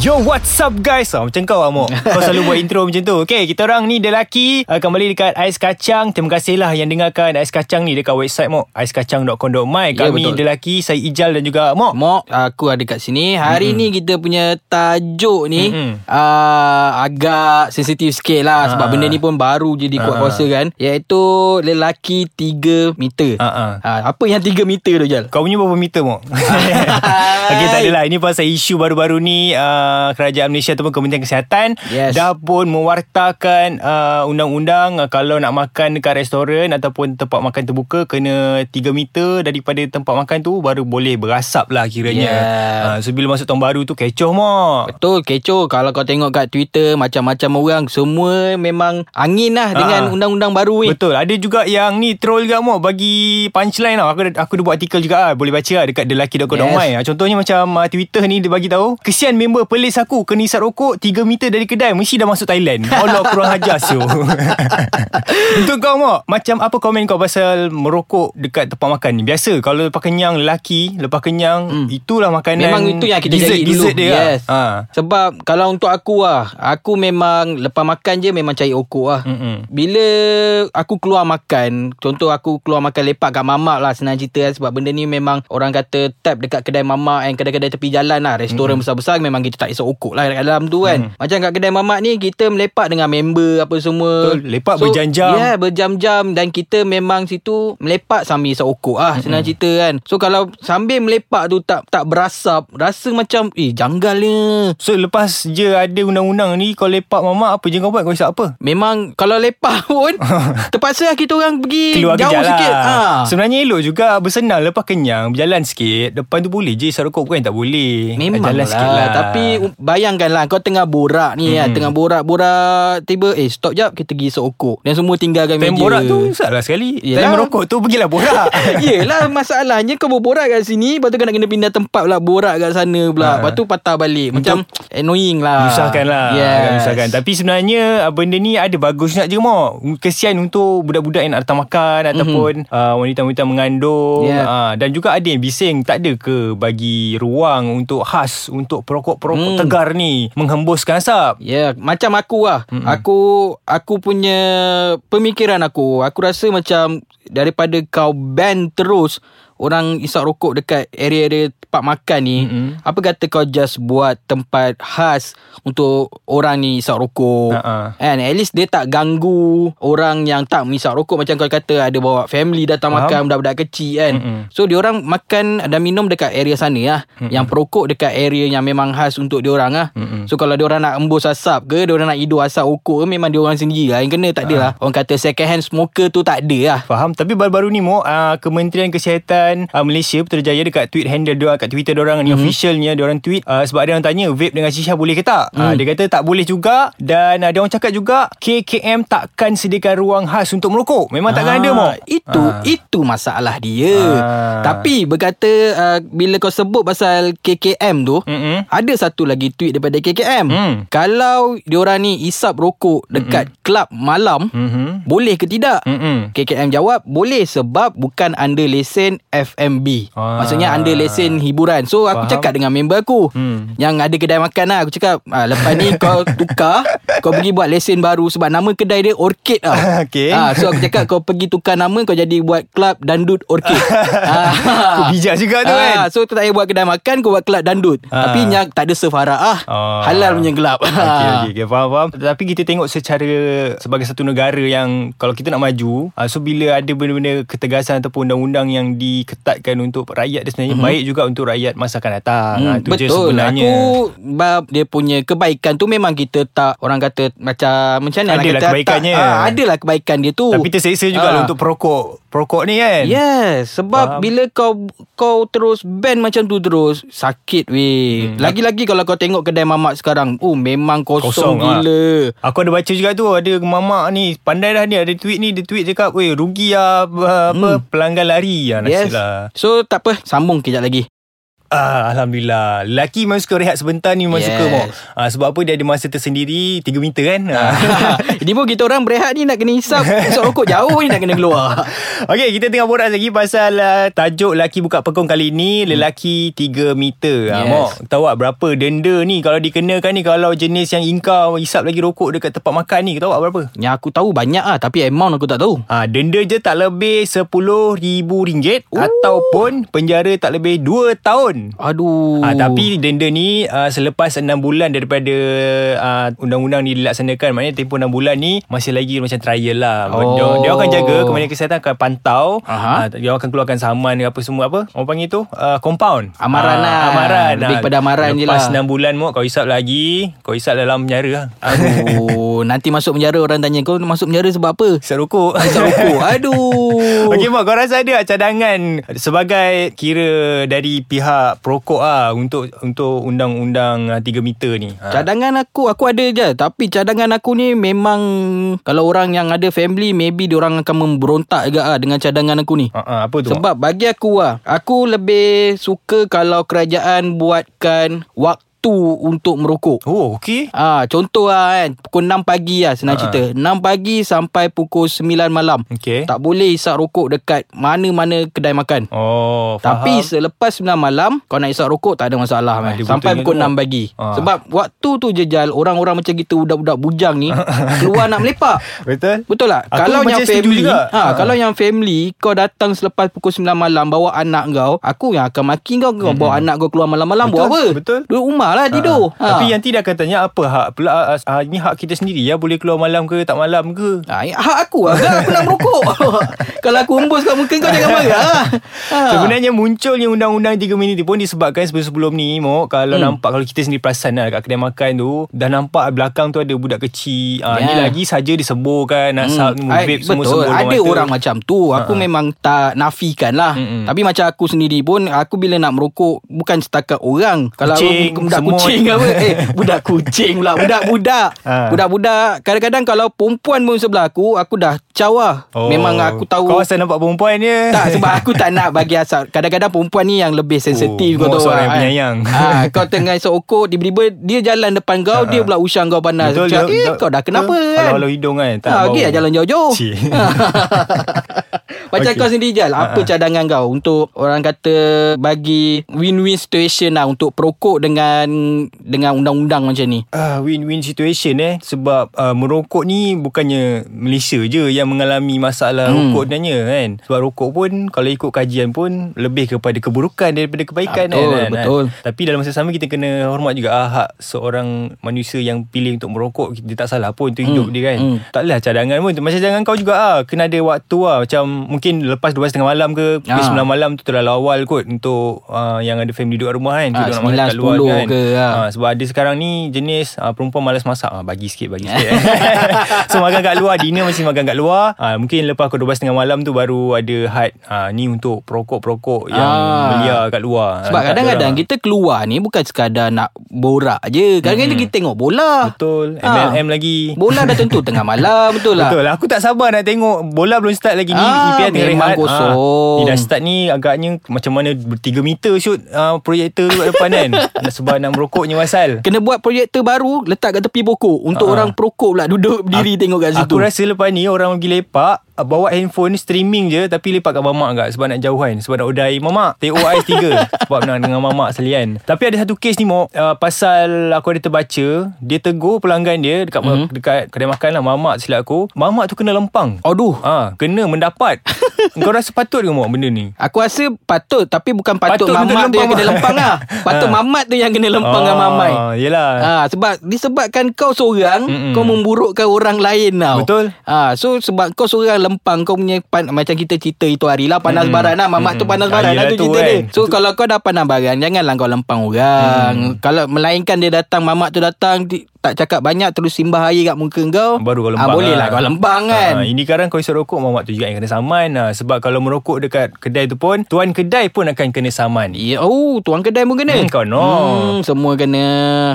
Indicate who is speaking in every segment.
Speaker 1: Yo, what's up guys? Oh, macam kau Amok Kau selalu buat intro macam tu Okay, kita orang ni lelaki uh, Kembali dekat Ais Kacang Terima kasih lah yang dengarkan Ais Kacang ni Dekat website Mok Aiskacang.com.my
Speaker 2: Ya,
Speaker 1: Kami
Speaker 2: betul.
Speaker 1: lelaki Saya Ijal dan juga Mok
Speaker 2: Mok, aku ada kat sini. Hari mm-hmm. ni kita punya tajuk ni
Speaker 1: Mm-mm.
Speaker 2: uh, agak sensitif sikit lah sebab
Speaker 1: Ah.
Speaker 2: benda ni pun baru je dikuat
Speaker 1: Ah.
Speaker 2: kuasa kan. Iaitu lelaki 3 meter.
Speaker 1: Ah.
Speaker 2: Uh, apa yang 3 meter tu Jal?
Speaker 1: Kau punya berapa meter Mok? okay, tak adalah Ini pasal isu baru-baru ni uh, Kerajaan Malaysia ataupun Kementerian Kesihatan
Speaker 2: Yes.
Speaker 1: Dah pun mewartakan uh, undang-undang uh, Kalau nak makan dekat restoran Ataupun tempat makan terbuka Kena 3 meter daripada tempat makan tu Baru boleh berasap lah kiranya
Speaker 2: Yeah.
Speaker 1: uh, So bila masuk tahun baru tu kecoh Mok
Speaker 2: Betul kecoh Kalau kau tengok kat Twitter Macam-macam orang Semua memang Angin lah Dengan
Speaker 1: Ah.
Speaker 2: undang-undang baru ni
Speaker 1: Betul Ada juga yang ni Troll juga Mok Bagi punchline tau Aku, aku ada buat artikel juga lah. Boleh baca lah Dekat thelaki.com.my yes. Contohnya macam uh, Twitter ni Dia bagi tahu Kesian member pelis aku Kena isap rokok 3 meter dari kedai Mesti dah masuk Thailand Allah kurang ajar so Untuk kau Mok Macam apa komen kau Pasal merokok Dekat tempat makan ni Biasa Kalau lepas kenyang Lelaki Lepas kenyang
Speaker 2: Hmm.
Speaker 1: Itulah makanan
Speaker 2: Memang itu yang kita
Speaker 1: dessert,
Speaker 2: cari dulu
Speaker 1: Dessert dia
Speaker 2: yes.
Speaker 1: lah. ha.
Speaker 2: Sebab Kalau untuk aku lah Aku memang Lepas makan je Memang cari okok lah
Speaker 1: Mm-mm.
Speaker 2: Bila Aku keluar makan Contoh aku keluar makan lepak kat mamak lah Senang cerita kan Sebab benda ni memang Orang kata tap dekat kedai mamak And kedai-kedai tepi jalan lah Restoran mm. besar-besar Memang kita tak isap okok lah Kat dalam tu kan. Macam kat kedai mamak ni Kita melepak dengan member Apa semua.
Speaker 1: Betul, lepak berjam-jam.
Speaker 2: Ya yeah, berjam-jam. Dan kita memang situ Melepak sambil isap okok lah Senang cerita kan. So kalau sambil melepak tu Tak tak berasap Rasa macam Eh janggalnya
Speaker 1: So lepas je ada undang-undang ni Kau lepak mamak Apa je kau buat? Kau isap apa?
Speaker 2: Memang kalau lepak pun terpaksa lah kita orang pergi
Speaker 1: Keluar
Speaker 2: jauh
Speaker 1: kejap lah.
Speaker 2: Sikit. Ha.
Speaker 1: Sebenarnya elok juga Bersenang lepas kenyang Berjalan sikit. Depan tu boleh je Isap rokok bukan tak boleh.
Speaker 2: Memang
Speaker 1: Jalan
Speaker 2: lah.
Speaker 1: sikit lah.
Speaker 2: Tapi um, bayangkanlah kau tengah borak ni hmm. kan. Tengah borak-borak tiba eh stop jap kita pergi isap okok. Dan semua tinggalkan
Speaker 1: Time
Speaker 2: meja.
Speaker 1: borak tu Salah sekali
Speaker 2: Yelah.
Speaker 1: Time merokok tu Pergilah borak
Speaker 2: Yelah masalahnya kau berborak kat sini Lepas tu kau nak kena pindah tempat pula Borak kat sana pula
Speaker 1: Ha.
Speaker 2: Lepas tu patah balik Macam annoying lah
Speaker 1: Menyusahkan lah
Speaker 2: yes.
Speaker 1: Menyusahkan Tapi sebenarnya ah, Benda ni ada bagusnya je Mok Kesian untuk Budak-budak yang nak datang makan Ataupun uh, Wanita-wanita mengandung
Speaker 2: Mhm. Yeah.
Speaker 1: uh, Dan juga ada yang bising Tak ada ke Bagi ruang Untuk khas Untuk perokok-perokok
Speaker 2: Hmm.
Speaker 1: tegar ni Menghembuskan asap
Speaker 2: Ya, yeah, macam aku lah.
Speaker 1: Mm-mm.
Speaker 2: Aku aku punya pemikiran aku, aku rasa macam daripada kau ban terus orang isap rokok dekat area-area tempat makan ni,
Speaker 1: Mm-mm.
Speaker 2: apa kata kau just buat tempat khas untuk orang ni isap rokok.
Speaker 1: Ha-ha.
Speaker 2: And at least dia tak ganggu orang yang tak mengisap rokok macam kau kata ada bawa family datang
Speaker 1: Faham.
Speaker 2: makan budak-budak kecil kan.
Speaker 1: Mm-mm.
Speaker 2: So dia orang makan dan minum dekat area sana lah.
Speaker 1: Mm-mm.
Speaker 2: Yang perokok dekat area yang memang khas untuk dia orang lah.
Speaker 1: Mm-mm.
Speaker 2: So kalau dia orang nak embus asap ke, dia orang nak hidup asap rokok ke memang dia orang sendiri lah. Yang kena tak ada lah. Orang kata second hand smoker tu tak ada lah.
Speaker 1: Faham Tapi baru-baru ni Mo uh, Kementerian Kesihatan uh, Malaysia Putrajaya Dekat tweet handle dia Kat Twitter dia orang Ni
Speaker 2: Mhm.
Speaker 1: officialnya Dia orang tweet uh, Sebab ada orang tanya Vape dengan shisha boleh ke tak uh,
Speaker 2: Hmm.
Speaker 1: Dia kata tak boleh juga Dan uh, dia orang cakap juga KKM takkan sediakan ruang khas Untuk merokok Memang takkan ada Mo
Speaker 2: Ah, Itu
Speaker 1: Ah.
Speaker 2: itu masalah dia.
Speaker 1: Ah.
Speaker 2: Tapi berkata uh, bila kau sebut pasal KKM tu,
Speaker 1: Mm-mm.
Speaker 2: ada satu lagi tweet daripada KKM.
Speaker 1: Hmm.
Speaker 2: Kalau diorang ni isap rokok dekat klub malam,
Speaker 1: Mhm.
Speaker 2: boleh ke tidak?
Speaker 1: Mm-mm.
Speaker 2: KKM jawab boleh sebab bukan under lesen FMB.
Speaker 1: Ah.
Speaker 2: Maksudnya under lesen hiburan. So aku
Speaker 1: Faham.
Speaker 2: cakap dengan member aku
Speaker 1: Hmm.
Speaker 2: yang ada kedai makan lah. Aku cakap ah, lepas ni kau tukar, kau pergi buat lesen baru sebab nama kedai dia Orchid lah.
Speaker 1: Okey.
Speaker 2: Ah, so aku cakap kau pergi tukar nama kau jadi buat club dandut Orchid. ah.
Speaker 1: Kau bijak juga tu kan
Speaker 2: Ah, so tu tak payah buat kedai makan Kau buat kelab dandut
Speaker 1: Ah.
Speaker 2: Tapi yang tak ada serve harak ah.
Speaker 1: Ah.
Speaker 2: Halal punya gelap
Speaker 1: Okey, okey, okay, faham, faham. Tapi kita tengok secara sebagai satu negara yang kalau kita nak maju, uh, so bila ada benda-benda ketegasan ataupun undang-undang yang diketatkan untuk rakyat dia sebenarnya, mm-hmm. baik juga untuk rakyat masa akan datang.
Speaker 2: Hmm,
Speaker 1: Hmm, itu je
Speaker 2: betul
Speaker 1: sebenarnya.
Speaker 2: Aku bab dia punya kebaikan tu memang kita tak orang kata macam macam mana nak
Speaker 1: Adalah
Speaker 2: kata
Speaker 1: kebaikannya.
Speaker 2: Tak, ah, adalah kebaikan dia tu.
Speaker 1: Tapi terseksa juga lah untuk perokok. Perokok ni kan.
Speaker 2: Yes Sebab
Speaker 1: Faham.
Speaker 2: bila kau Kau terus ban macam tu terus Sakit weh
Speaker 1: Hmm.
Speaker 2: Lagi-lagi kalau kau tengok kedai mamak sekarang Oh memang kosong,
Speaker 1: Kosong, ah.
Speaker 2: gila
Speaker 1: Aku ada baca juga tu Ada mamak ni Pandai dah ni Ada tweet ni Dia tweet cakap Weh rugi lah Apa
Speaker 2: Hmm.
Speaker 1: Pelanggan lari lah
Speaker 2: Yes
Speaker 1: Nasib lah
Speaker 2: So tak apa Sambung kejap lagi
Speaker 1: Ah, Alhamdulillah. Lelaki memang suka rehat sebentar ni Memang
Speaker 2: Yes.
Speaker 1: suka Mok. Ah, Sebab apa dia ada masa tersendiri 3 meter kan? Ah.
Speaker 2: Ini pun kita orang berehat ni nak kena hisap. Hisap rokok jauh ni nak kena keluar
Speaker 1: Okey, kita tengah borak lagi pasal uh, tajuk lelaki buka pekong kali ni lelaki 3 meter. Ha,
Speaker 2: Yes.
Speaker 1: Mok, tahu tak berapa denda ni kalau dikenakan ni kalau jenis yang ingkar hisap lagi rokok dekat tempat makan ni, tahu tak berapa?
Speaker 2: Yang aku tahu banyak ah Tapi amount aku tak tahu
Speaker 1: Ha, denda je tak lebih RM10,000 ataupun penjara tak lebih 2 tahun.
Speaker 2: Aduh
Speaker 1: Ah, tapi denda ni uh, selepas 6 bulan daripada uh, undang-undang ni dilaksanakan maknanya tempoh 6 bulan ni masih lagi macam trial lah.
Speaker 2: Oh.
Speaker 1: Dia, dia akan jaga Kementerian Kesihatan akan pantau
Speaker 2: Aha.
Speaker 1: uh, dia akan keluarkan saman ke apa semua apa orang panggil tu uh, compound.
Speaker 2: Amaran
Speaker 1: Ah,
Speaker 2: lah.
Speaker 1: Amaran.
Speaker 2: Lebih kepada amaran je
Speaker 1: Lepas
Speaker 2: lah.
Speaker 1: 6 bulan mu kau hisap lagi, kau hisap dalam penjara lah.
Speaker 2: Aduh Nanti masuk penjara Orang tanya kau masuk penjara sebab apa
Speaker 1: Hisap rokok.
Speaker 2: Hisap rokok Aduh
Speaker 1: Okey Mak, kau rasa ada cadangan sebagai kira dari pihak perokok ah untuk untuk undang-undang ah, 3 meter ni? Ha.
Speaker 2: Cadangan aku Aku ada je Tapi cadangan aku ni Memang Kalau orang yang ada family Maybe diorang akan memberontak juga lah Dengan cadangan aku ni
Speaker 1: Ha, ha, apa tu? Mak?
Speaker 2: Sebab bagi aku lah Aku lebih suka Kalau kerajaan buatkan Waktu untuk merokok
Speaker 1: Oh, okey.
Speaker 2: Ah, contoh lah kan Pukul 6 pagi lah Senang
Speaker 1: Ha.
Speaker 2: cerita 6 pagi sampai pukul 9 malam
Speaker 1: Okey.
Speaker 2: Tak boleh isap rokok dekat Mana-mana kedai makan
Speaker 1: Oh, faham.
Speaker 2: Tapi selepas 9 malam Kau nak isap rokok Tak ada masalah
Speaker 1: Ah,
Speaker 2: man.
Speaker 1: dia
Speaker 2: Sampai pukul
Speaker 1: tu.
Speaker 2: 6 pagi
Speaker 1: Ah.
Speaker 2: Sebab waktu tu je Jal Orang-orang macam kita Budak-budak bujang ni Keluar nak melepak
Speaker 1: Betul?
Speaker 2: Betul tak?
Speaker 1: Aku
Speaker 2: kalau yang family,
Speaker 1: juga.
Speaker 2: ha,
Speaker 1: Ha.
Speaker 2: kalau yang family kau datang selepas pukul 9 malam bawa anak kau, aku yang akan maki kau kau bawa anak kau keluar malam-malam buat apa?
Speaker 1: betul.
Speaker 2: Duduk rumah lah tidur.
Speaker 1: Ha. Tapi yang tidak akan tanya apa hak pula ah, ah, ini hak kita sendiri ya boleh keluar malam ke tak malam ke?
Speaker 2: Ha, hak aku lah kan aku nak merokok. kalau aku hembus kat muka kau jangan marah. Ha.
Speaker 1: Sebenarnya munculnya undang-undang 3 minit ni pun disebabkan sebelum-sebelum ni Mok kalau
Speaker 2: Hmm.
Speaker 1: nampak kalau kita sendiri perasan lah kat kedai makan tu dah nampak belakang tu ada budak kecil. Ah ni
Speaker 2: Ya.
Speaker 1: lagi saja diseborkan asap
Speaker 2: Hmm,
Speaker 1: hmm.
Speaker 2: I-
Speaker 1: vape semua
Speaker 2: betul.
Speaker 1: sebor
Speaker 2: Ada orang macam tu. Aku memang tak nafikan lah.
Speaker 1: Mm-mm.
Speaker 2: Tapi macam aku sendiri pun, aku bila nak merokok, bukan setakat orang. Kalau
Speaker 1: Kucing,
Speaker 2: budak. Kucing apa. Eh, budak kucing pula. Budak-budak.
Speaker 1: Ha.
Speaker 2: Budak-budak. Kadang-kadang kalau perempuan pun sebelah aku, aku dah cawah. Memang aku tahu.
Speaker 1: Oh. Kau asal nampak perempuan dia
Speaker 2: Tak sebab aku tak nak bagi asap Kadang-kadang perempuan ni yang lebih sensitif
Speaker 1: Oh,
Speaker 2: kau tahu
Speaker 1: yang
Speaker 2: kan?
Speaker 1: penyayang.
Speaker 2: ha, Kau tengah isap okok Tiba-tiba dia jalan depan kau Dia pula usang kau panas
Speaker 1: Betul,
Speaker 2: Macam,
Speaker 1: betul,
Speaker 2: Eh kau dah kenapa kan
Speaker 1: Halau-halau hidung kan, tak
Speaker 2: ha. Okey lah jalan jauh-jauh. Macam
Speaker 1: Okey.
Speaker 2: kau sendiri Jal Apa cadangan kau Untuk orang kata Bagi Win-win situation lah Untuk perokok dengan Dengan undang-undang macam ni
Speaker 1: Ah, win-win situation eh sebab uh, merokok ni bukannya Malaysia je yang mengalami masalah
Speaker 2: Hmm.
Speaker 1: rokok sebenarnya kan. Sebab rokok pun kalau ikut kajian pun lebih kepada keburukan daripada kebaikan
Speaker 2: Ah, betul,
Speaker 1: kan.
Speaker 2: betul.
Speaker 1: Kan? Tapi dalam masa sama kita kena hormat juga ah, hak seorang manusia yang pilih untuk merokok dia tak salah pun itu hidup
Speaker 2: Hmm,
Speaker 1: dia kan.
Speaker 2: hmm.
Speaker 1: Taklah cadangan pun macam jangan kau juga ah kena ada waktu ah macam mungkin lepas 12.30 malam ke pukul
Speaker 2: Ah.
Speaker 1: 9 malam tu terlalu awal kot untuk uh, yang ada family duduk kat rumah kan.
Speaker 2: Ah,
Speaker 1: Duduk nak makan kat luar
Speaker 2: 9,
Speaker 1: kan.
Speaker 2: 10 ke, ah.
Speaker 1: Ah, sebab ada sekarang ni jenis uh, perempuan malas masak. Ah, bagi sikit, bagi sikit. so makan kat luar, dinner mesti makan kat luar. Ah, mungkin lepas pukul 12.30 malam tu baru ada had ah, ni untuk perokok-perokok yang belia kat luar.
Speaker 2: Sebab kadang-kadang
Speaker 1: orang.
Speaker 2: kita keluar ni Bukan sekadar nak borak je Kadang-kadang kita tengok bola
Speaker 1: Betul. MLM lagi.
Speaker 2: Bola dah tentu tengah malam Betul lah
Speaker 1: Betul Aku tak sabar nak tengok Bola belum start lagi ni EPL tengah
Speaker 2: memang
Speaker 1: rehat.
Speaker 2: kosong.
Speaker 1: Ah, Ni dah start ni Agaknya macam mana 3 meter shoot uh, Projektor tu kat depan kan? Sebab nak merokoknya pasal
Speaker 2: Kena buat projektor baru Letak kat tepi pokok. Untuk
Speaker 1: Ah.
Speaker 2: orang perokok pula Duduk berdiri tengok kat situ.
Speaker 1: Aku rasa lepas ni Orang pergi lepak Bawa handphone streaming je Tapi lepak kat mamak kat Sebab nak jauh kan Sebab nak air Mamak ais 3 Sebab nak dengan mamak sekalian Tapi ada satu kes ni Mok uh, Pasal aku ada terbaca Dia tegur pelanggan dia Dekat,
Speaker 2: Mhm.
Speaker 1: mm-hmm. dekat kedai makan lah Mamak silap aku Mamak tu kena lempang
Speaker 2: Aduh
Speaker 1: Ah, kena mendapat. Kau rasa patut ke Mok benda ni?
Speaker 2: Aku rasa patut Tapi bukan patut,
Speaker 1: Patut
Speaker 2: mamat
Speaker 1: untuk
Speaker 2: tu yang kena lempang lah Patut
Speaker 1: Ha.
Speaker 2: mamat tu yang kena lempang dengan mamai
Speaker 1: Yelah.
Speaker 2: Ha, sebab disebabkan kau seorang
Speaker 1: Mm-mm.
Speaker 2: kau memburukkan orang lain tau.
Speaker 1: Betul.
Speaker 2: Ha, so sebab kau seorang lempang kau punya pan, macam kita cerita itu hari lah panas
Speaker 1: Mm-mm.
Speaker 2: baran lah mamak tu
Speaker 1: Mm-mm.
Speaker 2: panas baran lah
Speaker 1: yelah
Speaker 2: tu
Speaker 1: tu
Speaker 2: cerita
Speaker 1: kan.
Speaker 2: dia. So kalau kau dah panas baran janganlah kau lempang orang. Kalau melainkan dia datang mamak tu datang tak cakap banyak terus simbah air kat muka kau.
Speaker 1: Baru kau
Speaker 2: Ah,
Speaker 1: lembang
Speaker 2: boleh lah. kau lembang kan.
Speaker 1: Ha, ini sekarang kau isap rokok Mamat tu juga yang kena saman ha, Sebab kalau merokok dekat kedai tu pun Tuan kedai pun akan kena saman
Speaker 2: Ya, oh, tuan kedai pun kena.
Speaker 1: Hmm, kau no.
Speaker 2: Hmm, semua kena.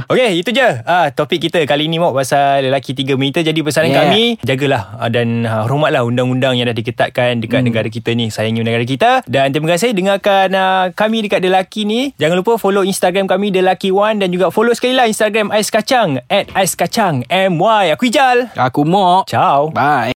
Speaker 1: Okey, itu je ah, topik kita kali ni Mok pasal lelaki 3 meter. Jadi pesanan
Speaker 2: Yeah.
Speaker 1: kami, jagalah ah, dan ah, hormatlah undang-undang yang dah diketatkan dekat
Speaker 2: Hmm.
Speaker 1: negara kita ni. Sayangi negara kita. Dan terima kasih dengarkan ah, kami dekat Delaki ni. Jangan lupa follow Instagram kami Delaki One dan juga follow sekali lah Instagram Ais Kacang at Ais Kacang MY. Aku Ijal.
Speaker 2: Aku mok.
Speaker 1: Ciao.
Speaker 2: Bye.